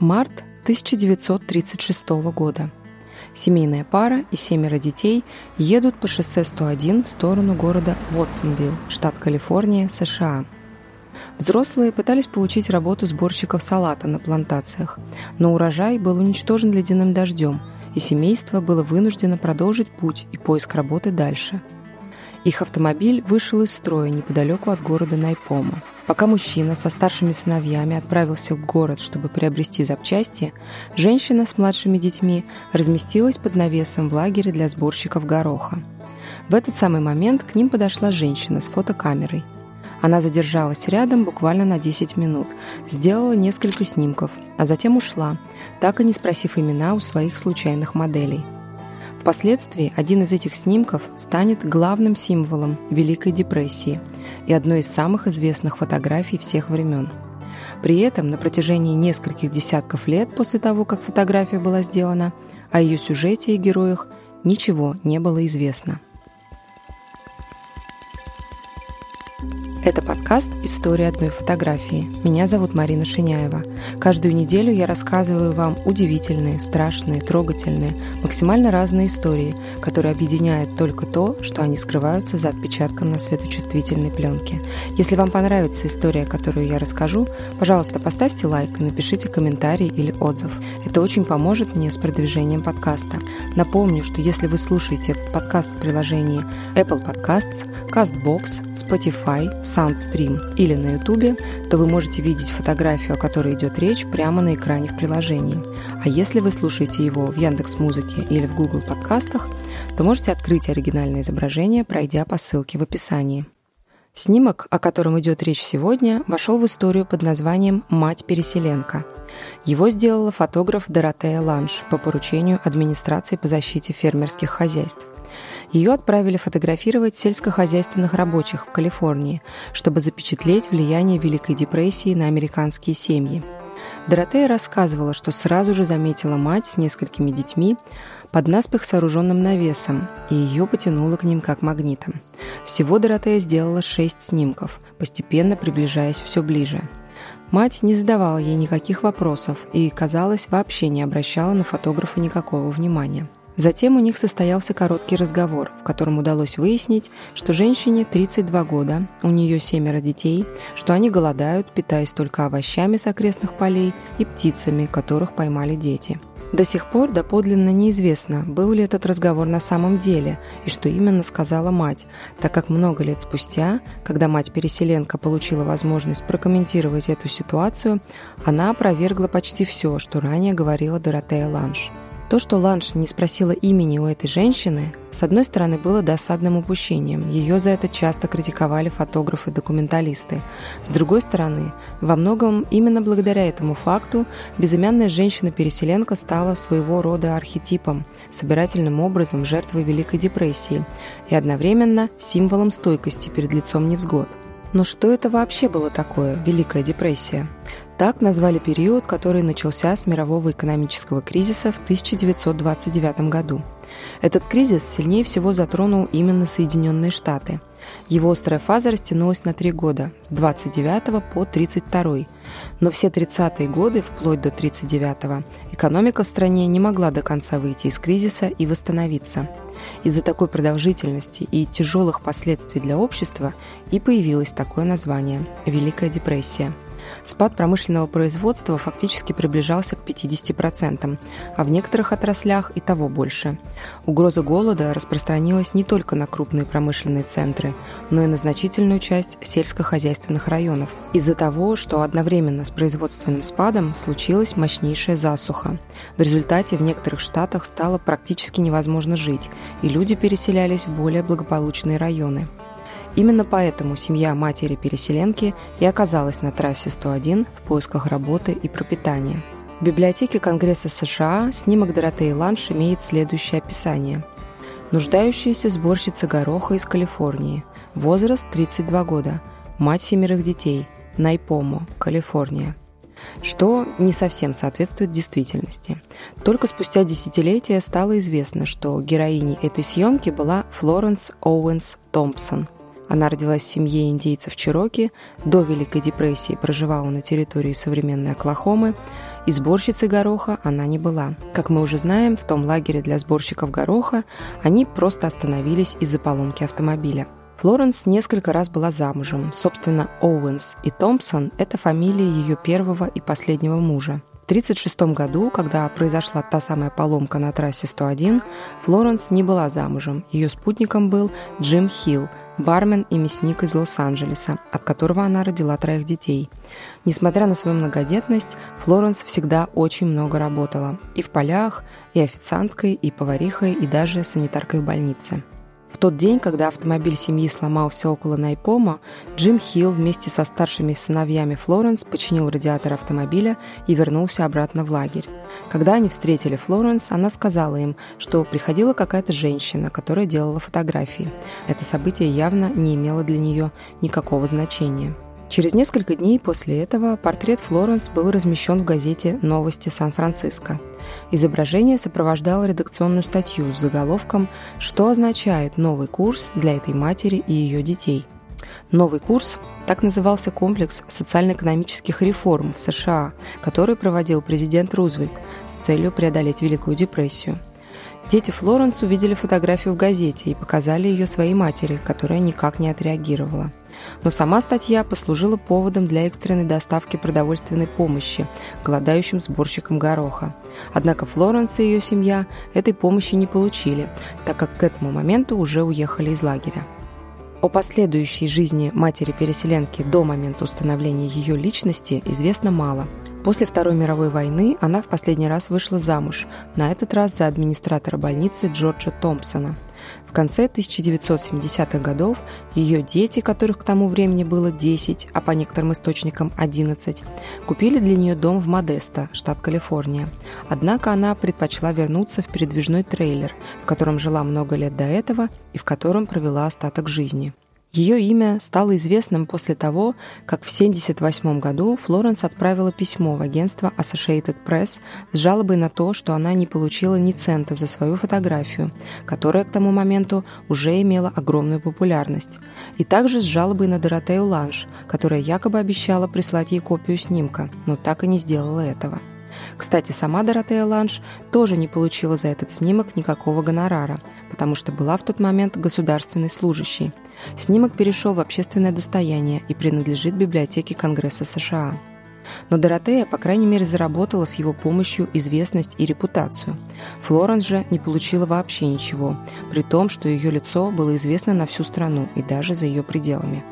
Март 1936 года. Семейная пара и семеро детей едут по шоссе 101 в сторону города Уотсонвилл, штат Калифорния, США. Взрослые пытались получить работу сборщиков салата на плантациях, но урожай был уничтожен ледяным дождем, и семейство было вынуждено продолжить путь и поиск работы дальше – их автомобиль вышел из строя неподалеку от города Найпома. Пока мужчина со старшими сыновьями отправился в город, чтобы приобрести запчасти, женщина с младшими детьми разместилась под навесом в лагере для сборщиков гороха. В этот самый момент к ним подошла женщина с фотокамерой. Она задержалась рядом буквально на 10 минут, сделала несколько снимков, а затем ушла, так и не спросив имена у своих случайных моделей – Впоследствии один из этих снимков станет главным символом Великой депрессии и одной из самых известных фотографий всех времен. При этом на протяжении нескольких десятков лет после того, как фотография была сделана, о ее сюжете и героях ничего не было известно. Это подкаст «История одной фотографии». Меня зовут Марина Шиняева. Каждую неделю я рассказываю вам удивительные, страшные, трогательные, максимально разные истории, которые объединяют только то, что они скрываются за отпечатком на светочувствительной пленке. Если вам понравится история, которую я расскажу, пожалуйста, поставьте лайк и напишите комментарий или отзыв. Это очень поможет мне с продвижением подкаста. Напомню, что если вы слушаете этот подкаст в приложении Apple Podcasts, CastBox, Spotify, SoundStream или на YouTube, то вы можете видеть фотографию, о которой идет речь, прямо на экране в приложении. А если вы слушаете его в Яндекс Музыке или в Google подкастах, то можете открыть оригинальное изображение, пройдя по ссылке в описании. Снимок, о котором идет речь сегодня, вошел в историю под названием «Мать-переселенка». Его сделала фотограф Доротея Ланш по поручению администрации по защите фермерских хозяйств. Ее отправили фотографировать сельскохозяйственных рабочих в Калифорнии, чтобы запечатлеть влияние Великой депрессии на американские семьи. Доротея рассказывала, что сразу же заметила мать с несколькими детьми под наспех сооруженным навесом, и ее потянуло к ним как магнитом. Всего Доротея сделала шесть снимков, постепенно приближаясь все ближе. Мать не задавала ей никаких вопросов и, казалось, вообще не обращала на фотографа никакого внимания. Затем у них состоялся короткий разговор, в котором удалось выяснить, что женщине 32 года, у нее семеро детей, что они голодают, питаясь только овощами с окрестных полей и птицами, которых поймали дети. До сих пор доподлинно неизвестно, был ли этот разговор на самом деле и что именно сказала мать, так как много лет спустя, когда мать-переселенка получила возможность прокомментировать эту ситуацию, она опровергла почти все, что ранее говорила Доротея Ланш. То, что Ланш не спросила имени у этой женщины, с одной стороны, было досадным упущением. Ее за это часто критиковали фотографы-документалисты. С другой стороны, во многом именно благодаря этому факту безымянная женщина-переселенка стала своего рода архетипом, собирательным образом жертвой Великой депрессии и одновременно символом стойкости перед лицом невзгод. Но что это вообще было такое, Великая депрессия? Так назвали период, который начался с мирового экономического кризиса в 1929 году. Этот кризис сильнее всего затронул именно Соединенные Штаты. Его острая фаза растянулась на три года, с 29 по 32. Но все 30-е годы, вплоть до 39-го, экономика в стране не могла до конца выйти из кризиса и восстановиться. Из-за такой продолжительности и тяжелых последствий для общества и появилось такое название – Великая депрессия – Спад промышленного производства фактически приближался к 50%, а в некоторых отраслях и того больше. Угроза голода распространилась не только на крупные промышленные центры, но и на значительную часть сельскохозяйственных районов. Из-за того, что одновременно с производственным спадом случилась мощнейшая засуха. В результате в некоторых штатах стало практически невозможно жить, и люди переселялись в более благополучные районы. Именно поэтому семья матери-переселенки и оказалась на трассе 101 в поисках работы и пропитания. В библиотеке Конгресса США снимок Доротеи Ланш имеет следующее описание. Нуждающаяся сборщица гороха из Калифорнии. Возраст 32 года. Мать семерых детей. Найпомо, Калифорния что не совсем соответствует действительности. Только спустя десятилетия стало известно, что героиней этой съемки была Флоренс Оуэнс Томпсон – она родилась в семье индейцев Чироки, до Великой депрессии проживала на территории современной Оклахомы и сборщицей гороха она не была. Как мы уже знаем, в том лагере для сборщиков гороха они просто остановились из-за поломки автомобиля. Флоренс несколько раз была замужем. Собственно, Оуэнс и Томпсон – это фамилии ее первого и последнего мужа. В 1936 году, когда произошла та самая поломка на трассе 101, Флоренс не была замужем. Ее спутником был Джим Хилл, бармен и мясник из Лос-Анджелеса, от которого она родила троих детей. Несмотря на свою многодетность, Флоренс всегда очень много работала. И в полях, и официанткой, и поварихой, и даже санитаркой в больнице. Тот день, когда автомобиль семьи сломался около Найпома, Джим Хилл вместе со старшими сыновьями Флоренс починил радиатор автомобиля и вернулся обратно в лагерь. Когда они встретили Флоренс, она сказала им, что приходила какая-то женщина, которая делала фотографии. Это событие явно не имело для нее никакого значения. Через несколько дней после этого портрет Флоренс был размещен в газете «Новости Сан-Франциско». Изображение сопровождало редакционную статью с заголовком «Что означает новый курс для этой матери и ее детей?». Новый курс – так назывался комплекс социально-экономических реформ в США, который проводил президент Рузвельт с целью преодолеть Великую депрессию. Дети Флоренс увидели фотографию в газете и показали ее своей матери, которая никак не отреагировала. Но сама статья послужила поводом для экстренной доставки продовольственной помощи голодающим сборщикам гороха. Однако Флоренс и ее семья этой помощи не получили, так как к этому моменту уже уехали из лагеря. О последующей жизни матери-переселенки до момента установления ее личности известно мало. После Второй мировой войны она в последний раз вышла замуж, на этот раз за администратора больницы Джорджа Томпсона – в конце 1970-х годов ее дети, которых к тому времени было 10, а по некоторым источникам 11, купили для нее дом в Модесто, штат Калифорния. Однако она предпочла вернуться в передвижной трейлер, в котором жила много лет до этого и в котором провела остаток жизни. Ее имя стало известным после того, как в 1978 году Флоренс отправила письмо в агентство Associated Press с жалобой на то, что она не получила ни цента за свою фотографию, которая к тому моменту уже имела огромную популярность, и также с жалобой на Доротею Ланш, которая якобы обещала прислать ей копию снимка, но так и не сделала этого. Кстати, сама Доротея Ланш тоже не получила за этот снимок никакого гонорара, потому что была в тот момент государственной служащей. Снимок перешел в общественное достояние и принадлежит библиотеке Конгресса США. Но Доротея, по крайней мере, заработала с его помощью известность и репутацию. Флоренс же не получила вообще ничего, при том, что ее лицо было известно на всю страну и даже за ее пределами.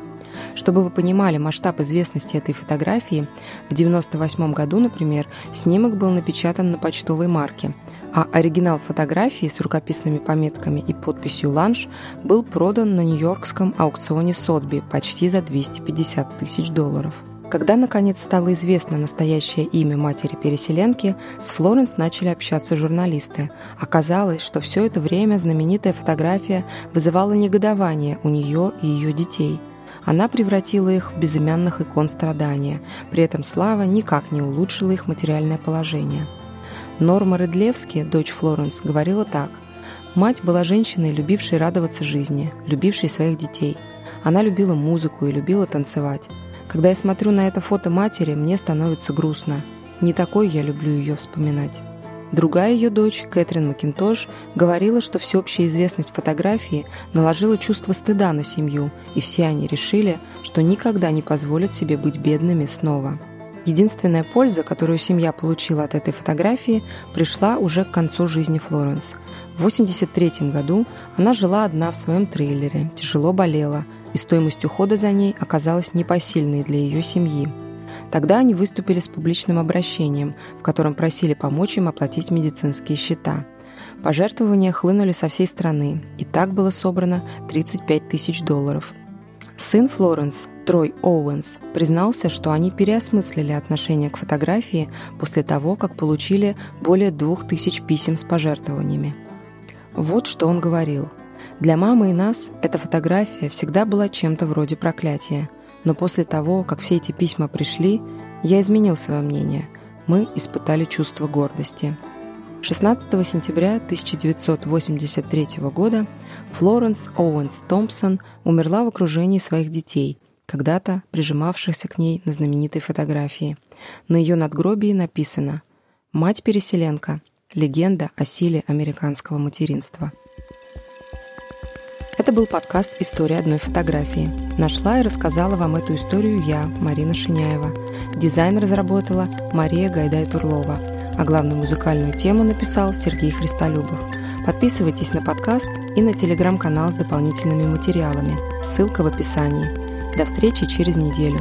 Чтобы вы понимали масштаб известности этой фотографии, в 1998 году, например, снимок был напечатан на почтовой марке, а оригинал фотографии с рукописными пометками и подписью «Ланш» был продан на нью-йоркском аукционе Сотби почти за 250 тысяч долларов. Когда, наконец, стало известно настоящее имя матери-переселенки, с Флоренс начали общаться журналисты. Оказалось, что все это время знаменитая фотография вызывала негодование у нее и ее детей – она превратила их в безымянных икон страдания, при этом слава никак не улучшила их материальное положение. Норма Редлевски, дочь Флоренс, говорила так. «Мать была женщиной, любившей радоваться жизни, любившей своих детей. Она любила музыку и любила танцевать. Когда я смотрю на это фото матери, мне становится грустно. Не такой я люблю ее вспоминать». Другая ее дочь, Кэтрин Макинтош, говорила, что всеобщая известность фотографии наложила чувство стыда на семью, и все они решили, что никогда не позволят себе быть бедными снова. Единственная польза, которую семья получила от этой фотографии, пришла уже к концу жизни Флоренс. В 1983 году она жила одна в своем трейлере, тяжело болела, и стоимость ухода за ней оказалась непосильной для ее семьи. Тогда они выступили с публичным обращением, в котором просили помочь им оплатить медицинские счета. Пожертвования хлынули со всей страны, и так было собрано 35 тысяч долларов. Сын Флоренс, Трой Оуэнс, признался, что они переосмыслили отношение к фотографии после того, как получили более двух тысяч писем с пожертвованиями. Вот что он говорил. «Для мамы и нас эта фотография всегда была чем-то вроде проклятия. Но после того, как все эти письма пришли, я изменил свое мнение. Мы испытали чувство гордости. 16 сентября 1983 года Флоренс Оуэнс Томпсон умерла в окружении своих детей, когда-то прижимавшихся к ней на знаменитой фотографии. На ее надгробии написано Мать-переселенка. Легенда о силе американского материнства. Это был подкаст «История одной фотографии». Нашла и рассказала вам эту историю я, Марина Шиняева. Дизайн разработала Мария Гайдай-Турлова, а главную музыкальную тему написал Сергей Христолюбов. Подписывайтесь на подкаст и на телеграм-канал с дополнительными материалами. Ссылка в описании. До встречи через неделю.